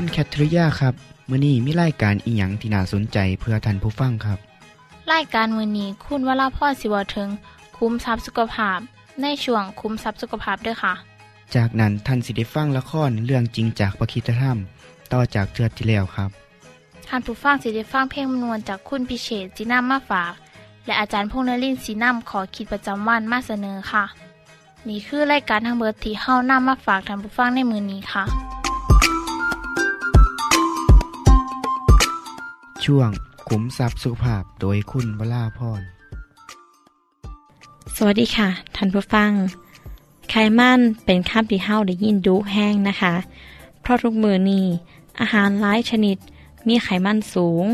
คุณแคทริยาครับมื้อนี้มีรายการอิหยังที่น่าสนใจเพื่อท่านผู้ฟังครับรายการมือนี้คุณวราพรสิเวาถึง คุ้มทรัพย์สุขภาพ ในช่วงคุ้มทรัพย์สุขภาพด้วยค่ะ จากนั้นท่านสิได้ฟังละครเรื่องจริงจากประคีตธรรม ต่อจากเทือที่แล้วครับท่านผู้ฟังสิได้ฟังเพลงมนวนจากคุณพิเชษจีนำมาฝาก และอาจารย์พงษ์นรินทร์สีนำขอคิดประจำวันมาเสนอค่ะ นี่คือรายการทางเบิดที่เฮานำมาฝากท่านผู้ฟังในมือนี้ค่ะ ช่วงขุมทรัพย์สุขภาพโดยคุณวราพร สวัสดีค่ะ ท่านผู้ฟัง ไขมันเป็นคำที่เฮาได้ยินดุแห้งนะคะ เพราะทุกมือนี้อาหารหลายชนิดมีไขมันสูง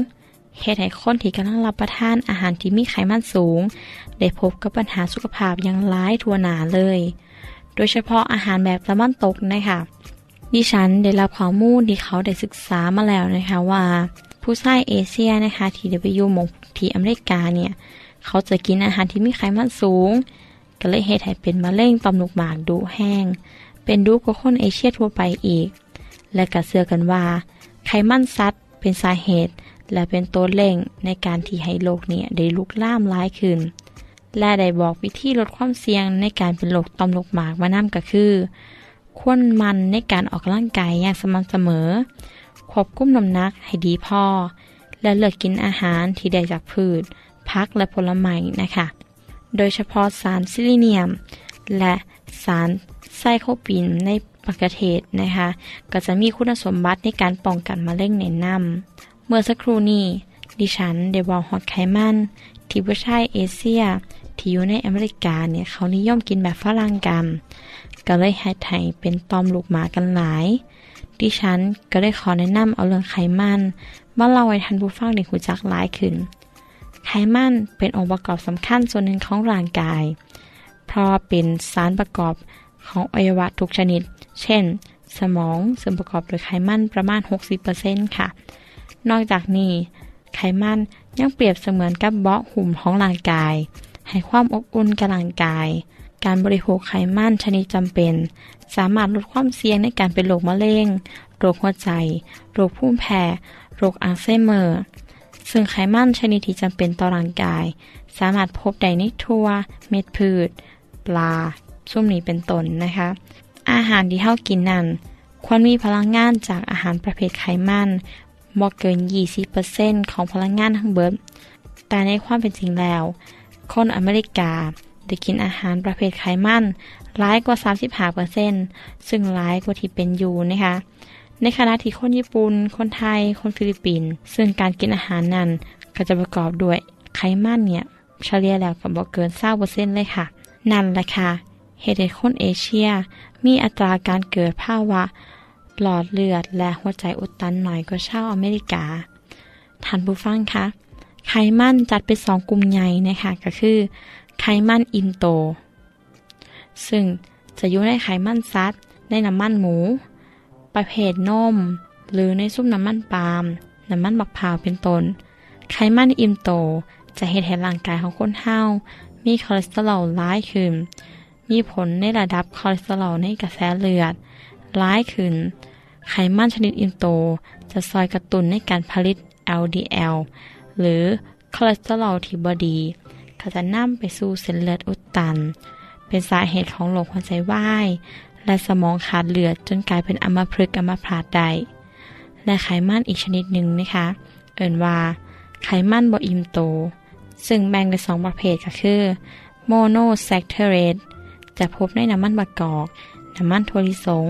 เฮ็ดให้คนที่กำลังรับประทานอาหารที่มีไขมันสูง ได้พบกับปัญหาสุขภาพอย่างหลายทั่วหนาเลย โดยเฉพาะอาหารแบบตะวันตกนะคะดิฉันได้รับข้อมูลที่เขาได้ศึกษามาแล้วนะคะว่า ผู้ชายเอเชียนะคะทีวูหมกที่อเมริกาเนี่ย เขาจะกินอาหารที่มีไขมันสูง ก็เลยเฮ็ดให้เป็นมะเร็งต่อมลูกหมากดุแห้ง เป็นดุกว่าคนเอเชียทั่วไปอีก และก็เชื่อกันว่า ไขมันสัตว์เป็นสาเหตุ และเป็นตัวเร่งในการที่ให้โรคเนี่ยได้ลุกล่ามร้ายขึ้น และได้บอกวิธีลดความเสี่ยงในการเป็นโรคต่อมลูกหมากมานำก็คือ ควรมันในการออกกำลังกายอย่างสม่ำเสมอ ควบคุมน้ำหนักให้ดีพอ และเลือกกินอาหารที่ได้จากพืช พักและผลไม้นะคะ โดยเฉพาะสารซิลิเนียม และสารไซโคปินในปกเทศนะคะ ก็จะมีคุณสมบัติในการป้องกันมะเร็งในนำเมื่อสักครู่นี้ดิฉันได้บอกฮอดไขมันที่ผู้ชายเอเชียที่อยู่ในอเมริกาเนี่ยเขานิยมกินแบบฝรั่งกันก็เลยให้ไทยเป็นตอมลูกหมากันหลาย ดิฉันก็ได้ขอแนะนำเอาเรื่องไขมันมาเล่าให้ท่านผู้ฟังได้รู้จักหลายขึ้น ไขมันเป็นองค์ประกอบสำคัญส่วนหนึ่งของร่างกาย เพราะเป็นสารประกอบของอวัยวะทุกชนิด เช่น สมองซึ่งประกอบด้วยไขมันประมาณ 60%ค่ะ นอกจากนี้ ไขมันยังเปรียบเสมือนกับเบาะหุ่มของร่างกาย ให้ความอบอุ่นกับร่างกาย การบริโภคไขมันชนิดจำเป็น สามารถลดความเสี่ยงในการเป็นโรคมะเร็ง โรคหัวใจ โรคภูมิแพ้ โรคอัลไซเมอร์ ซึ่งไขมันชนิดที่จำเป็นต่อร่างกาย สามารถพบได้ในทั่ว เม็ดพืช ปลาซุ่มนี้เป็นต้นนะคะ อาหารที่เฮากินนั่นควรมีพลังงานจากอาหารประเภทไขมันบ่เกิน 20%ของพลังงานทั้งเบิดแต่ในความเป็นจริงแล้ว คนอเมริกา ได้กินอาหารประเภทไขมันหลายกว่า 35%ซึ่งหลายกว่าที่เป็นอยู่นะคะในขณะที่คนญี่ปุ่น คนไทย คนฟิลิปปินส์ซึ่งการกินอาหารนั้นก็จะประกอบด้วยไขมันเนี่ยเฉลี่ยแล้วก็บ่เกิน20%เปอร์เซ็นเลยค่ะ นั่นแหละค่ะเหตุให้คนเอเชีย มีอัตราการเกิดภาวะ หลอดเลือดและหัวใจอุดตันน้อยกว่าชาวอเมริกา ท่านผู้ฟังคะไขมันจัดเป็น2กลุ่มใหญ่นะคะก็คือ ไขมันอิ่มตัว ซึ่งจะอยู่ในไขมันสัตว์ในน้ำมันหมู ประเภทนม หรือในซุปน้ำมันปาล์มน้ำมันบักพร้าวเป็นต้น ไขมันอิ่มตัวจะเฮ็ดให้ร่างกายของคนเฮามีคอเลสเตอรอลหลายขึ้น มีผลในระดับคอเลสเตอรอลในกระแสเลือดหลายขึ้น ไขมันชนิดอิ่มตัวจะซอยกระตุ้นในการผลิต LDL หรือคอเลสเตอรอลที่บ่ดี ก็จะนำไปสู่เส้นเลือดอุดตัน เป็นสาเหตุของโรคหัวใจวาย และสมองขาดเลือดจนกลายเป็นอัมพฤกษ์อัมพาตได้และไขมันอีกชนิดหนึ่งนะคะ เอิ้นว่า ไขมันบ่อิ่มตัว ซึ่งแบ่งเป็นสองประเภทก็คือ monounsaturated จะพบในน้ำมันมะกอก น้ำมันถั่วลิสง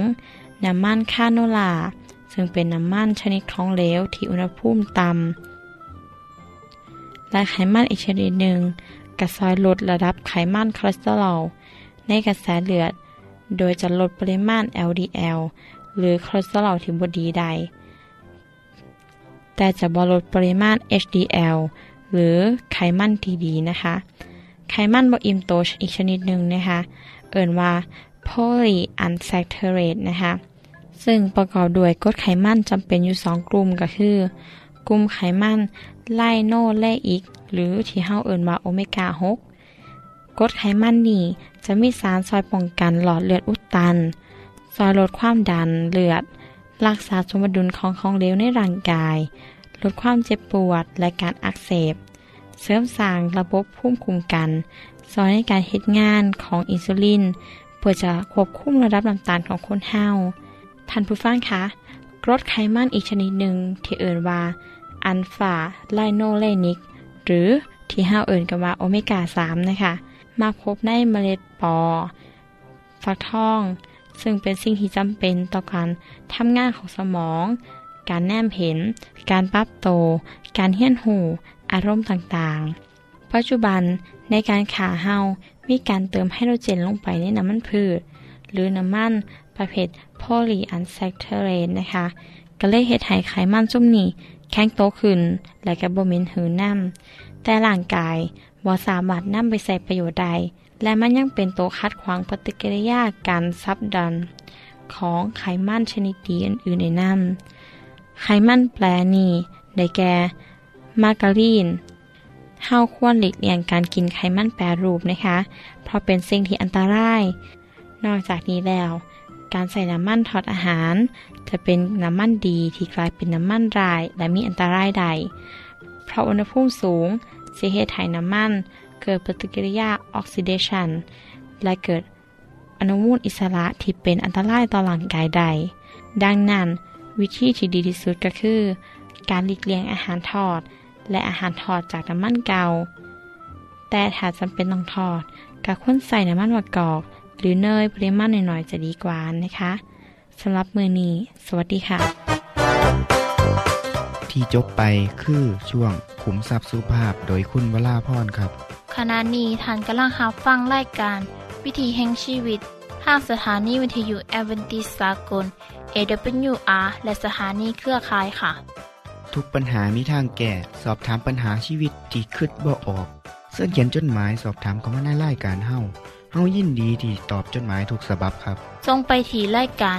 น้ำมันคาโนลา ซึ่งเป็นน้ำมันชนิดของเหลวที่อุณหภูมิต่ำและไขมันอีกชนิดหนึ่ง กะซอยลดระดับไขมันคอเลสเตอรอลในกระแสเลือด โดยจะลดปริมาณ LDL หรือคอเลสเตอรอลที่บ่ดีได้ แต่จะบ่ลดปริมาณ HDL หรือไขมันที่ดีนะคะ ไขมันบ่อิ่มตัวอีกชนิดหนึ่งนะคะ เอิ่นว่า polyunsaturated นะคะ ซึ่งประกอบด้วยกรดไขมันจำเป็นอยู่สองกลุ่มก็คือ กลุ่มไขมันไลโนเลอิก หรือที่เฮาเอิ่นว่าโอเมก้า6กรดไขมันนี่จะมีสารซอยป้องกันหลอดเลือดอุดตัน ซอยลดความดันเลือด รักษาสมดุลของของเหลวในร่างกาย ลดความเจ็บปวดและการอักเสบ เสริมสร้างระบบภูมิคุ้มกัน ซอยในการเฮ็ดงานของอินซูลิน เพื่อจะควบคุมระดับน้ำตาลของคนเฮาท่านผู้ฟังคะกรดไขมันอีกชนิดหนึ่งที่เอิ้นว่า alpha-linolenic หรือที่เฮาเอิ้นกันว่าโอเมก้า3นะคะมาพบในเมล็ดปอฟักทอง ซึ่งเป็นสิ่งที่จำเป็นต่อการทำงานของสมอง การแนมเห็น การปรับโต การเฮี้ยนหู อารมณ์ต่างๆ ปัจจุบันในการขาเฮามีการเติมไฮโดรเจนลงไปในน้ำมันพืช หรือน้ำมันประเภทโพลีอันแซคเทเรนนะคะ ก็เลยเฮ็ดให้ไขมันจุ่มนี้ แข็งโตขึ้น และก็บ่เหม็นหืนน้ำแต่ร่างกายบ่สามารถนำไปใส่ประโยชน์ใด และมันยังเป็นตัวคัดขวางปฏิกิริยาการซับดัน ของไขมันชนิดดีอื่นๆในน้ำไขมันแปรนี้ได้แก่ มาการีนเฮาควรหลีกเลี่ยงการกินไขมันแปรรูปนะคะ เพราะเป็นสิ่งที่อันตราย นอกจากนี้แล้ว การใส่น้ำมันทอดอาหาร จะเป็นน้ำมันดีที่กลายเป็นน้ำมันราย และมีอันตรายใด เพราะอุณหภูมิสูงสิเหตุให้น้ำมัน เกิดปฏิกิริยาออกซิเดชันและเกิดอนุมูลอิสระที่เป็นอันตรายต่อร่างกายใด ดังนั้น วิธีที่ดีที่สุดก็คือ การหลีกเลี่ยงอาหารทอด และอาหารทอดจากน้ำมันเกา แต่ถ้าจำเป็นต้องทอดก็ควรใส่น้ำมันมะกอก หรือเนยปริมาณหน่อยๆจะดีกว่านะคะ สำหรับมือนี้ สวัสดีค่ะ ที่จบไปคือช่วงขุมทรัพย์สุภาพโดยคุณวราพรครับ ขณะนี้ท่านกำลังรับฟังรายการ วิถีแห่งชีวิตทางสถานีวิทยุแอเวนติสากล AWR และสถานีเครือข่ายค่ะ ทุกปัญหามีทางแก้สอบถามปัญหาชีวิตที่คืดบ่ออกเสื้อเขียนจดหมายสอบถามเขามาในรายการเฮาเฮายินดีที่ตอบจดหมายถูกสาบบครับ ทรงไปถีรายการ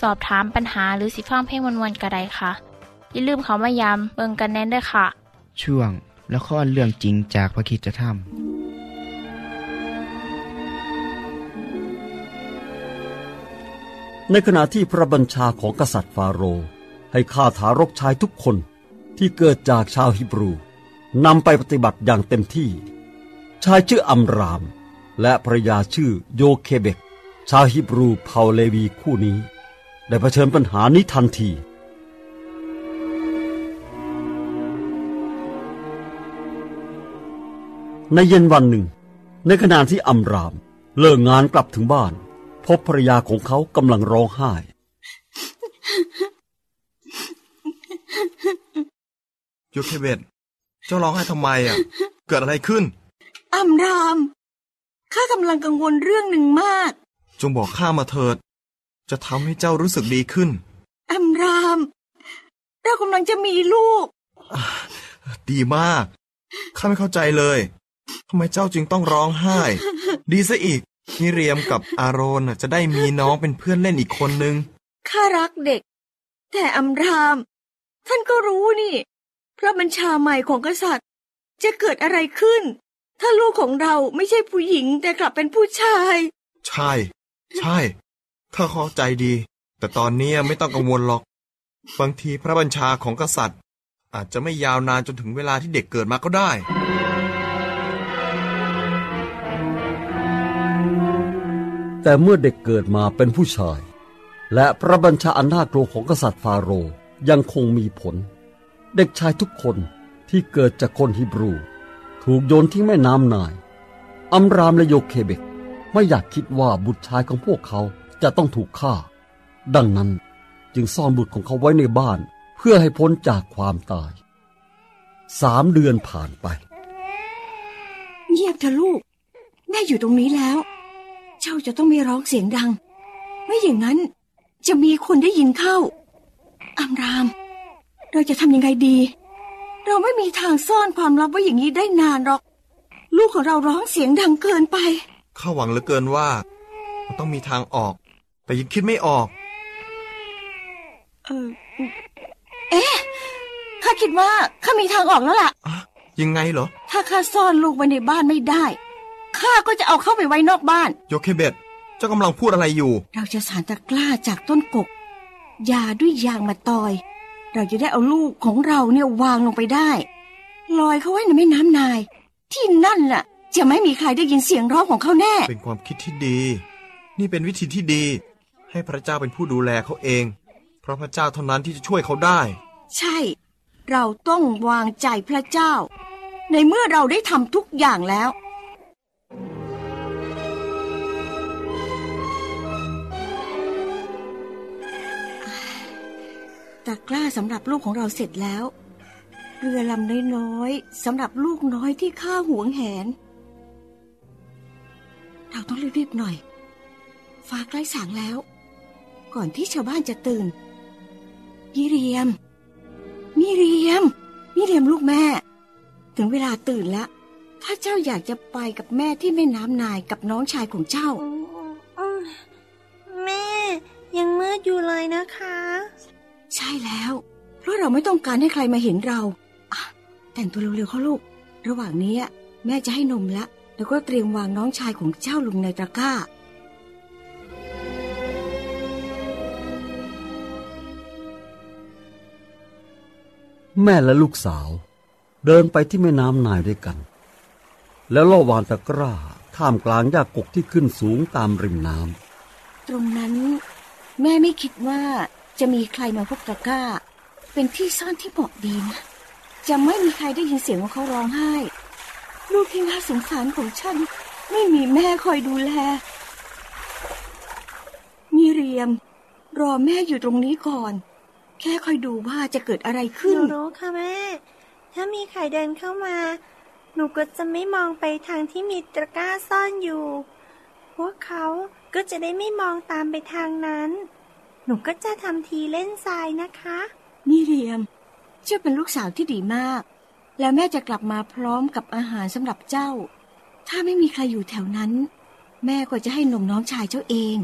สอบถามปัญหาหรือสิฟังเพลงวนๆกระไดค่ะ อย่าลืมเขามายามเบิงกันแน่นด้วยค่ะ ช่วงละครเรื่องจริงจากพระคริสตธรรมในขณะที่พระบัญชาของกษัตริย์ฟาโรห์ให้ฆ่าทารกชายทุกคนที่เกิดจากชาวฮิบรูนำไปปฏิบัติอย่างเต็มที่ ชายชื่ออัมราม และภรรยาชื่อโยเคเบก ชาวฮิบรูเผ่าเลวีคู่นี้ ได้เผชิญปัญหานี้ทันทีในเย็นวันหนึ่ง ในขณะที่อัมราม เลิกงานกลับถึงบ้าน พบภรรยาของเขากำลังร้องไห้โยเคเบตเจ้าร้องไห้ทำไมอะ เกิดอะไรขึ้น อัมราม ข้ากำลังกังวลเรื่องหนึ่งมาก จงบอกข้ามาเถิด จะทำให้เจ้ารู้สึกดีขึ้น อัมราม เรากำลังจะมีลูก ดีมาก ข้าไม่เข้าใจเลยทำไมเจ้าจึงต้องร้องไห้ ดีซะอีกมิเรียมกับอาโรนน่ะจะได้มีน้องเป็นเพื่อนเล่นอีกคนนึง ข้ารักเด็ก แต่อัมราม ท่านก็รู้นี่ พระบัญชาใหม่ของกษัตริย์ จะเกิดอะไรขึ้น ถ้าลูกของเราไม่ใช่ผู้หญิงแต่กลับเป็นผู้ชาย ใช่ ใช่ ข้าเข้าใจดี แต่ตอนนี้ไม่ต้องกังวลหรอก บางทีพระบัญชาของกษัตริย์ อาจจะไม่ยาวนานจนถึงเวลาที่เด็กเกิดมาก็ได้ แต่เมื่อเด็กเกิดมาเป็นผู้ชาย และพระบัญชาอันน่ากลัวของกษัตริย์ฟาโรห์ยังคงมีผล เด็กชายทุกคนที่เกิดจากคนฮิบรู ถูกโยนทิ้งแม่น้ำนายอัมรามและโยเคเบกไม่อยากคิดว่าบุตรชายของพวกเขา จะต้องถูกฆ่า ดังนั้นจึงซ่อนบุตรของเขาไว้ในบ้านเพื่อให้พ้นจากความตายสามเดือนผ่านไป เงียบเถอะลูก แม่อยู่ตรงนี้แล้ว เจ้าจะต้องไม่ร้องเสียงดัง ไม่อย่างนั้นจะมีคนได้ยินเข้า อามราม เราจะทำยังไงดี เราไม่มีทางซ่อนความลับไว้อย่างนี้ได้นานหรอก ลูกของเราร้องเสียงดังเกินไป ข้าหวังเหลือเกินว่า มันต้องมีทางออก แต่ยังคิดไม่ออก เออเอ๊ะข้าคิดว่าข้ามีทางออกแล้วล่ะ อะยังไงเหรอ ถ้าข้าซ่อนลูกไว้ในบ้านไม่ได้ข้าก็จะเอาเข้าไปไว้นอกบ้าน โยเคเบตเจ้ากำลังพูดอะไรอยู่ เราจะสารตะกร้าจากต้นกกยาด้วยยางมาตอย เราจะได้เอาลูกของเราเนี่ยวางลงไปได้ ลอยเขาไว้ในแม่น้ำนาย ที่นั่นล่ะ จะไม่มีใครได้ยินเสียงร้องของเขาแน่ เป็นความคิดที่ดี นี่เป็นวิธีที่ดี ให้พระเจ้าเป็นผู้ดูแลเขาเอง เพราะพระเจ้าเท่านั้นที่จะช่วยเขาได้ ใช่ เราต้องวางใจพระเจ้า ในเมื่อเราได้ทำทุกอย่างแล้ว ตะกร้าสำหรับลูกของเราเสร็จแล้ว เรือลำน้อยๆสำหรับลูกน้อยที่ข้าหวงแหน เราต้องรีบๆหน่อยฟ้าใกล้สางแล้ว ก่อนที่ชาวบ้านจะตื่น มิเรียม มิเรียม มิเรียมลูกแม่ ถึงเวลาตื่นแล้ว ถ้าเจ้าอยากจะไปกับแม่ที่แม่น้ำนายกับน้องชายของเจ้า แม่ ยังมืดอยู่เลยนะคะ ใช่แล้ว เพราะเราไม่ต้องการให้ใครมาเห็นเราอะแต่งตัวเร็วๆเข้าลูก ระหว่างนี้แม่จะให้นมแล้วแล้วก็เตรียมวางน้องชายของเจ้าลงในตะกร้า แม่และลูกสาว เดินไปที่แม่น้ำนายด้วยกัน แล้วล่อวานตะกร้าท่ามกลางหญ้ากกที่ขึ้นสูงตามริมน้ำตรงนั้น แม่ไม่คิดว่าจะมีใครมาพบตะกร้า เป็นที่ซ่อนที่เหมาะดีนะจะไม่มีใครได้ยินเสียงของเขาร้องไห้ ลูกที่น่าสงสารของฉัน ไม่มีแม่คอยดูแลมีเรียม รอแม่อยู่ตรงนี้ก่อน แค่คอยดูว่าจะเกิดอะไรหขึ้นนูรู้ค่ะแม่ ถ้ามีใครเดินเข้ามา หนูก็จะไม่มองไปทางที่มีตะกร้าซ่อนอยู่ พวกเขาก็จะได้ไม่มองตามไปทางนั้น หนูก็จะทำทีเล่นทรายนะคะมิเรียม เจ้าเป็นลูกสาวที่ดีมาก แล้วแม่จะกลับมาพร้อมกับอาหารสำหรับเจ้า ถ้าไม่มีใครอยู่แถวนั้น แม่ก็จะให้นมน้องชายเจ้าเอง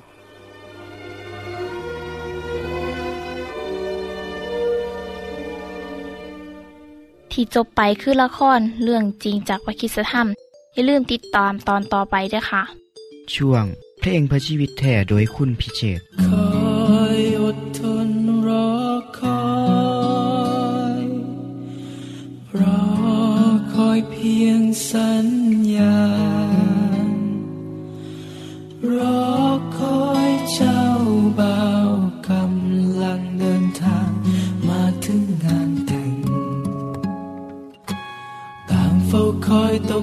ที่จบไปคือละครเรื่องจริงจากวิคิสธรรม อย่าลืมติดตามตอนต่อไปด้วยค่ะ ช่วงเพลงพระชีวิตแท้โดยคุณพิเชษฐ์คอยอดทนรอคอยรอคอยเพียงสัญญาา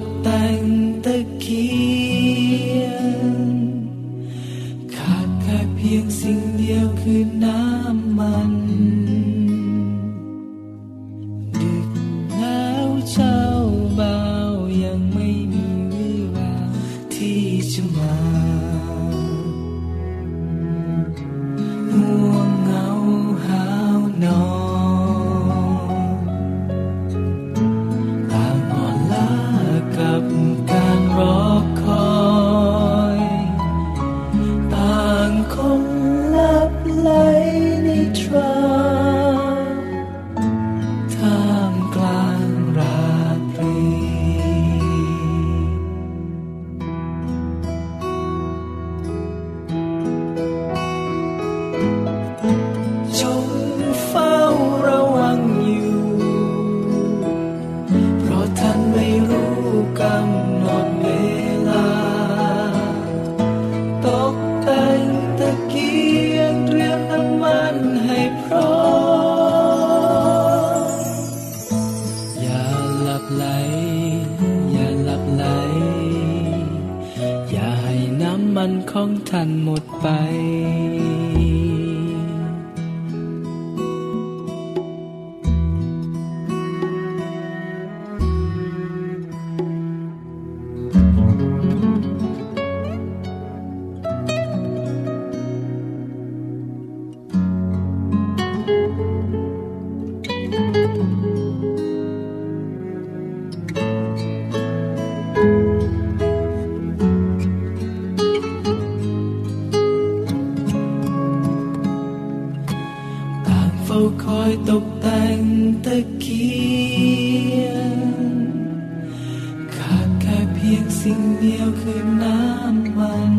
กแต่งตะเกียงเรียมน้ำมันให้พร้อม อย่าหลับไหล อย่าหลับไหล อย่าให้น้ำมันของท่านหมดไป สิ่งเดียวคือน้ำมัน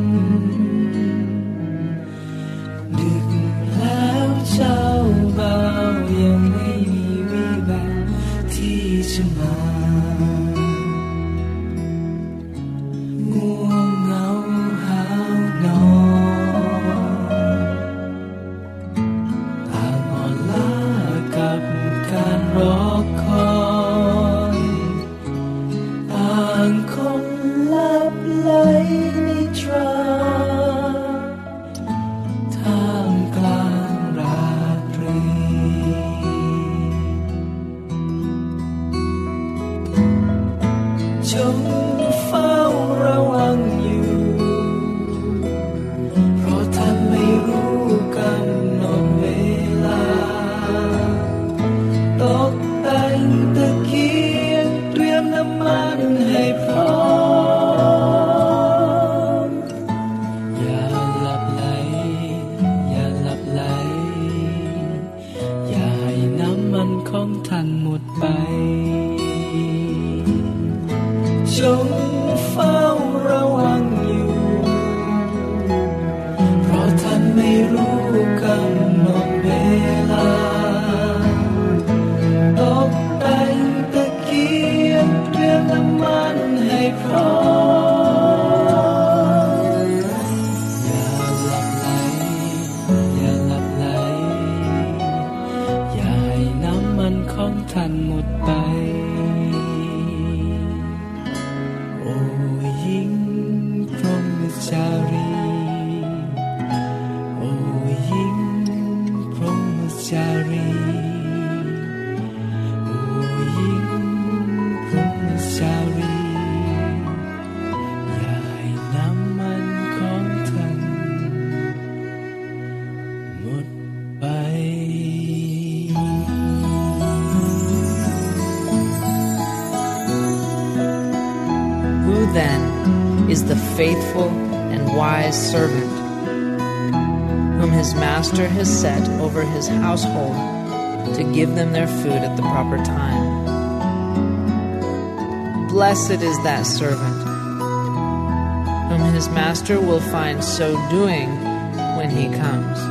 sound. Set over his household to give them their food at the proper time. Blessed is that servant whom his master will find so doing when he comes.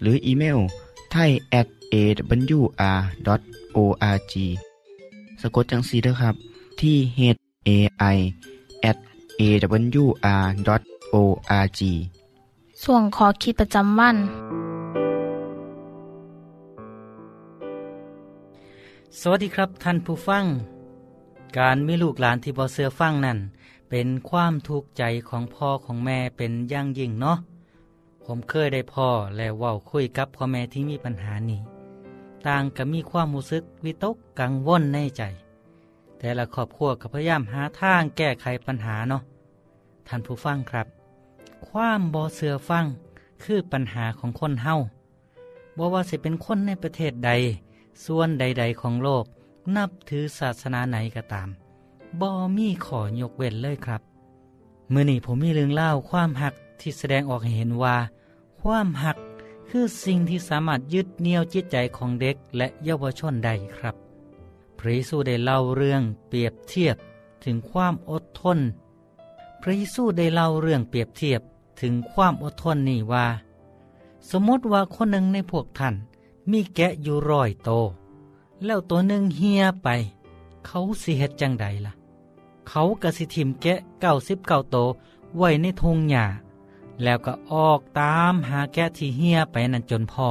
หรืออีเมลไทย at awr.org สะกดจังสีนะครับ ที่ h a i at a w r o r g ส่วนขอคิดประจำวัน สวัสดีครับท่านผู้ฟัง การมีลูกหลานที่บ่เสือฟังนั่น เป็นความทุกข์ใจของพ่อของแม่เป็นอย่างยิ่งเนาะ ผมเคยได้พ่อและเว้าคุยกับพ่อแม่ที่มีปัญหานี้ ต่างก็มีความรู้สึกวิตกกังวลในใจ แต่ละครอบครัวก็พยายามหาทางแก้ไขปัญหาเนาะท่านผู้ฟังครับ ความบ่เสือฟังคือปัญหาของคนเฮาบ่ว่าจะเป็นคนในประเทศใด ส่วนใด ๆ ของโลก นับถือศาสนาไหนก็ตามบ่มีขอยกเว้นเลยครับ เมื่อนี้ผมมีเรื่องเล่าความหักที่แสดงออกให้เห็นว่า ความหักคือสิ่งที่สามารถยึดเหนี่ยวจิตใจของเด็กและเยาวชนได้ครับ พระเยซูได้เล่าเรื่องเปรียบเทียบถึงความอดทน พระเยซูได้เล่าเรื่องเปรียบเทียบถึงความอดทนนี่ว่า สมมติว่าคนหนึ่งในพวกท่านมีแกะอยู่ร้อยโต แล้วตัวหนึ่งเฮียไป เขาสิเฮ็ดจังใดล่ะ เขากระสิทิมแกะเก้าสิบเก้าโตไว้ในทงหญ้า แล้วก็ออกตามหาแกะที่เฮียไปนั่นจนพ่อ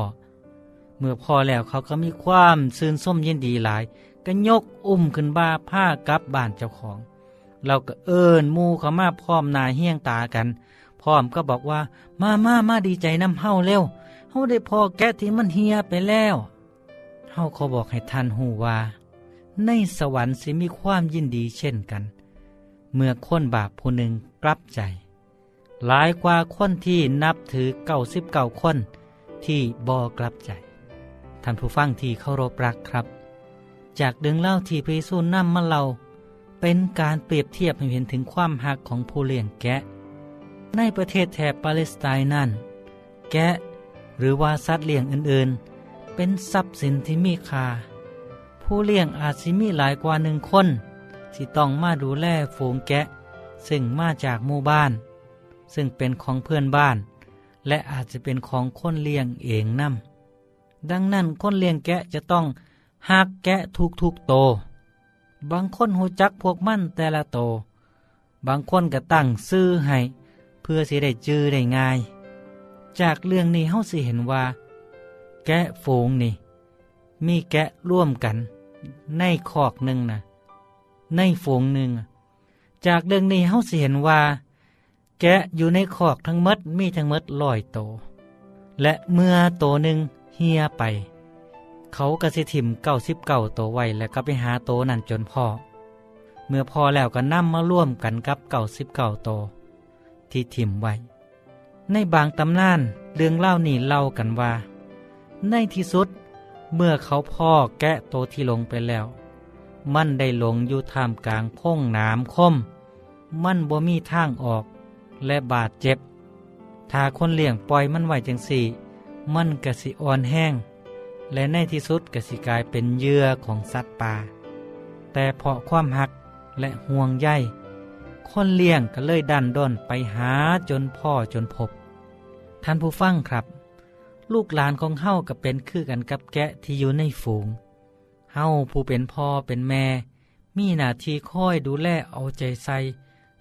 เมื่อพอแล้วเขาก็มีความซื่นส้มยินดีหลาย ก็ยกอุ้มขึ้นบ้าผ้ากลับบ้านเจ้าของ เราก็เอิญมูเขามาพร้อมนาเฮี้ยงตากัน พร้อมก็บอกว่า มามามาดีใจน้ำเฮาเร็วเฮาได้พอแกะที่มันเฮียไปแล้วเฮาเขาบอกให้ท่านหูว่า ในสวรรค์สิมีความยินดีเช่นกัน เมื่อคนบาปผู้หนึ่งกลับใจ หลายกว่าคนที่นับถือเก้าสิบเก้าคนที่บอกลับใจ ท่านผู้ฟังที่เคารพรักครับ จากดึงเล่าที่พระเยซูนำมาเรา เป็นการเปรียบเทียบให้เห็นถึงความหักของผู้เลี้ยงแกะ ในประเทศแถบปาเลสไตน์นั้นแกะหรือว่าสัตว์เลี้ยงอื่นๆ เป็นทรัพย์สินที่มีค่า ผู้เลี้ยงอาจสิมีหลายกว่าหนึ่งคนที่ต้องมาดูแลฝูงแกะ ซึ่งมาจากหมู่บ้าน ซึ่งเป็นของเพื่อนบ้าน และอาจจะเป็นของคนเลี้ยงเองนั่ดังนั้นคนเลี้ยงแกะจะต้องหักแกะทุกทุกโต บางคนหูจักพวกมันแต่ละโต บางคนก็ตั้งซื้อให้ เพื่อสิได้จื้อได้ง่าย จากเรื่องนี้เฮาสิเห็นว่า แกะฝูงนี่ มีแกะร่วมกัน ในคอกหนึ่งนะในฝูงหนึ่ง จากเรื่องนี้เฮาสิเห็นว่า แกะอยู่ในคอกทั้งมดมีทั้งมดลอยโต และเมื่อโตหนึ่งเฮียไป เขากระสิถิมเก้าสิบเก้าโตไว้แล้วก็ไปหาโตนั่นจนพอเมื่อพอแล้วก็นำมมาร่วมกันกับเก้าสิบเก้าโต ที่ถิมไว้ ในบางตำนานเรื่องเล่านี่เล่ากันว่า ในที่สุดเมื่อเขาพ่อแกะโตที่ลงไปแล้ว มันได้ลงอยู่ท่ามกลางพงน้ำคม มันบ่มีทางออก และบาดเจ็บ ถ้าคนเลี้ยงปล่อยมันไว้จังสี่ มันกระสิอ่อนแห้ง และในที่สุดกระสิกลายเป็นเยื่อของสัตว์ป่า แต่เพราะความหักและห่วงใยคนเลี้ยงก็เลยดันด้นไปหาจนพ่อจนพบ ท่านผู้ฟังครับ ลูกหลานของเฮาก็เป็นคือกันกับแกะที่อยู่ในฝูง เฮาผู้เป็นพ่อเป็นแม่ มีหน้าที่คอยดูแลเอาใจใส่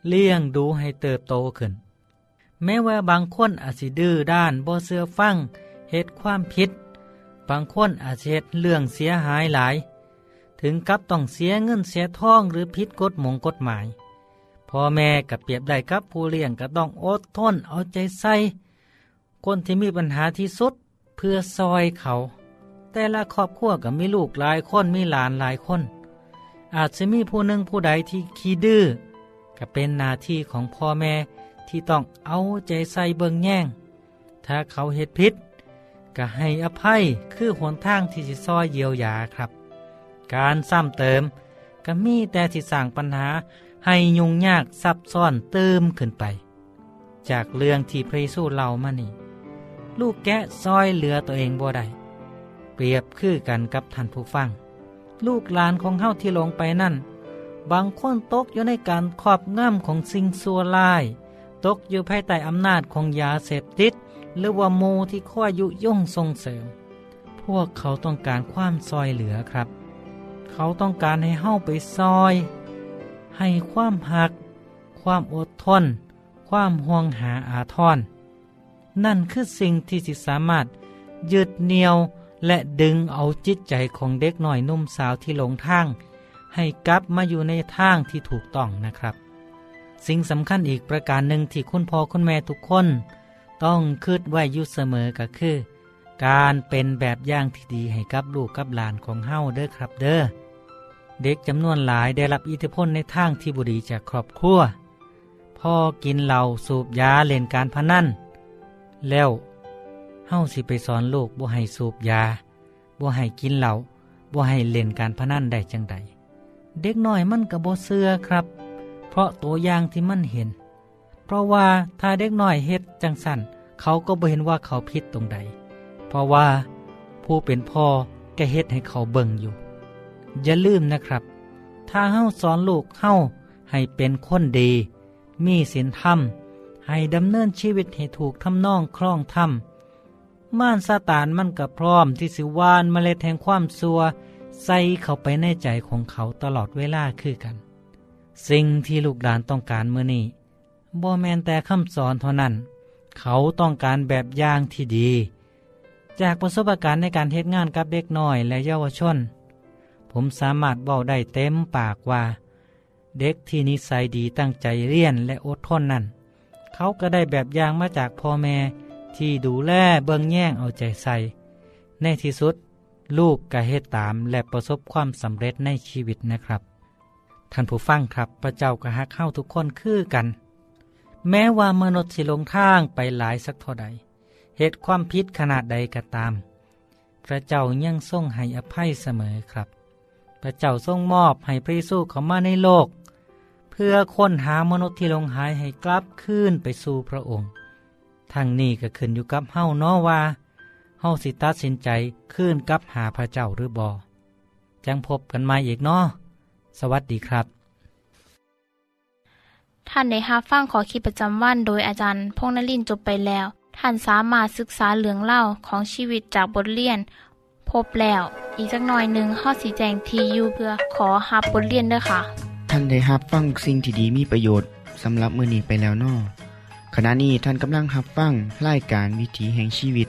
เลี้ยงดูให้เติบโตขึ้น แม้ว่าบางคนอาจสิดื้อด้านบ่เสื้อฟังเหตุความผิด บางคนอาจเฮ็ดเรื่องเสียหายหลาย ถึงกับต้องเสียเงินเสียทองหรือผิดกฎหมงกฎหมายพ่อแม่กับเปรียบได้กับผู้เลี้ยงก็ต้องอดทนเอาใจใส่คนที่มีปัญหาที่สุดเพื่อซอยเขา แต่ละครอบครัวก็มีลูกหลายคนมีหลานหลายคน อาจจะมีผู้หนึ่งผู้ใดที่ขี้ดื้อ ก็เป็นหน้าที่ของพ่อแม่ที่ต้องเอาใจใส่เบิงแย่ง ถ้าเขาเหตุผิดก็ให้อภัยคือหนทางที่จะซอยเยียวยาครับ การซ้ำเติมก็มีแต่ที่สร้างปัญหาให้ยุ่งยากซับซ้อนเติมขึ้นไป จากเรื่องที่พระเยซูเล่ามานี่ ลูกแกะซอยเหลือตัวเองบ่ได้เปรียบคือกันกับท่านผู้ฟัง ลูกหลานของเฮาที่ลงไปนั่น บางคนตกอยู่ในการครอบงำของสิ่งซัวร้าย ตกอยู่ภายใต้อำนาจของยาเสพติด หรือว่าโมที่ข้อยุย่งส่งเสริม พวกเขาต้องการความซอยเหลือครับ เขาต้องการให้เฮ้าไปซอย ให้ความหัก ความอดทน ความห่วงหาอาทรนั่นคือสิ่งที่สิสามารถยึดเหนี่ยวและดึงเอาจิตใจของเด็กหน่อยนุ่มสาวที่หลงทาง ให้กลับมาอยู่ในทางที่ถูกต้องนะครับ สิ่งสำคัญอีกประการหนึ่งที่คุณพ่อคุณแม่ทุกคน ต้องคืดไว้อยู่เสมอก็คือ การเป็นแบบอย่างที่ดีให้กับลูกกับหลานของเฮาเด้อครับเด้อเด็กจำนวนหลายได้รับอิทธิพลในทางที่บุรีจากครอบครัวพ่อกินเหล้าสูบยาเล่นการพนันแล้วเฮาสิไปสอนลูกบ่ให้สูบยาบ่ให้กินเหล้าบ่ให้เล่นการพนันได้จังใด เด็กน้อยมันก็บ่เชื่อครับ เพราะตัวอย่างที่มันเห็น เพราะว่าถ้าเด็กน้อยเฮ็ดจังสั่นเขาก็บ่เห็นว่าเขาผิดตรงใด เพราะว่าผู้เป็นพ่อก็เฮ็ดให้เขาเบิ่งอยู่ อย่าลืมนะครับ ถ้าเฮาสอนลูกเฮาให้เป็นคนดี มีศีลธรรม ให้ดำเนินชีวิตให้ถูกทำนองคล่องธรรมม่านซาตานมันก็พร้อมที่สิวานเมล็ดแห่งความซัว ใส่เข้าไปในใจของเขาตลอดเวลาคือกัน สิ่งที่ลูกหลานต้องการเมื่อนี้บ่แมนแต่คำสอนเท่านั้น เขาต้องการแบบอย่างที่ดี จากประสบการณ์ในการเทศงานกับเด็กน้อยและเยาวชน ผมสามารถบอกได้เต็มปากว่า เด็กที่นิสัยดีตั้งใจเรียนและอดทนนั่นเขาก็ได้แบบอย่างมาจากพ่อแม่ที่ดูแลเบื้องแย่งเอาใจใส่ ในที่สุด ลูกก็เฮ็ดตามและประสบความสำเร็จในชีวิตนะครับ ท่านผู้ฟังครับพระเจ้าก็ฮักเข้าทุกคนคือกัน แม้ว่ามนุษย์สิลงทางไปหลายสักเท่าใดเหตุความผิดขนาดใดก็ตาม พระเจ้ายังทรงให้อภัยเสมอครับ พระเจ้าทรงมอบให้พระเยซูเข้ามาในโลก เพื่อค้นหามนุษย์ที่ลงหายให้กลับคืนไปสู่พระองค์ทางนี้ก็ขึ้นอยู่กับเฮ้าเนาะว่าาสิตัดสินใจคืนกับหาพระเจ้าหรือบอจังพบกันมาอีกเนาะสวัสดีครับ ท่านได้ฮับฟังขอคิดประจำวันโดยอาจารย์พงนลินจบไปแล้ว ท่านสามารถศึกษาเหลืองเล่าของชีวิตจากบทเรียน พบแล้วอีกสักหน่อยหนึ่งข้อสีแจงทียูเพื่อขอฮับบทเรียนด้วยค่ะ ท่านได้รับฟังสิ่งที่ดีมีประโยชน์สำหรับมือนี้ไปแล้วนอขณะนี้ท่านกำลังรับฟังรายการวิถีแห่งชีวิต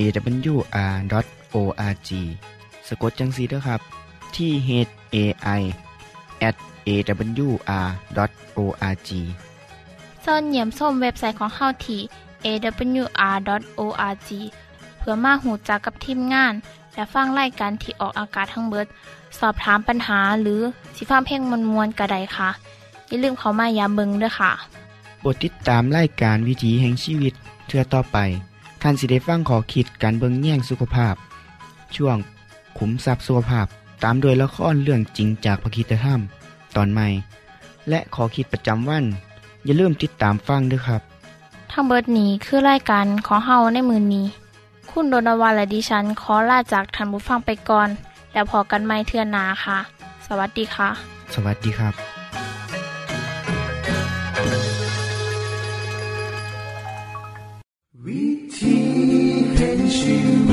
awr.org สะกดจังสีด้วยครับ ที่ h a i at awr.org ส่วนเหยี่ยมส้มเว็บไซต์ของเฮาที่ awr.org เพื่อมาหูจักกับทีมงาน และฟังไล่การที่ออกอากาศทั้งเบิด สอบถามปัญหาหรือสิฟ้าเพ่งมวลมวลกระไดค่ะ อย่าลืมเขามายามเบิงด้วยค่ะบทติดตามไล่การวิถีแห่งชีวิตเทือต่อไป ท่านสิได้ฟังขอคิดการเบิงแย่งสุขภาพ ช่วงขุมทรัพย์สุขภาพตามโดยละครเรื่องจริงจากพระคีตธรรม ตอนใหม่ และขอคิดประจำวัน อย่าลืมติดตามฟังด้วยครับ ทั้งเบิดนี้คือรายการขอเฮาในมือนี้ คุณโดนวาและดิฉันขอลาจากทันบุฟังไปก่อน แล้วพอกันไม่เทื่อนนาค่ะ สวัสดีค่ะ สวัสดีครับ 听很久。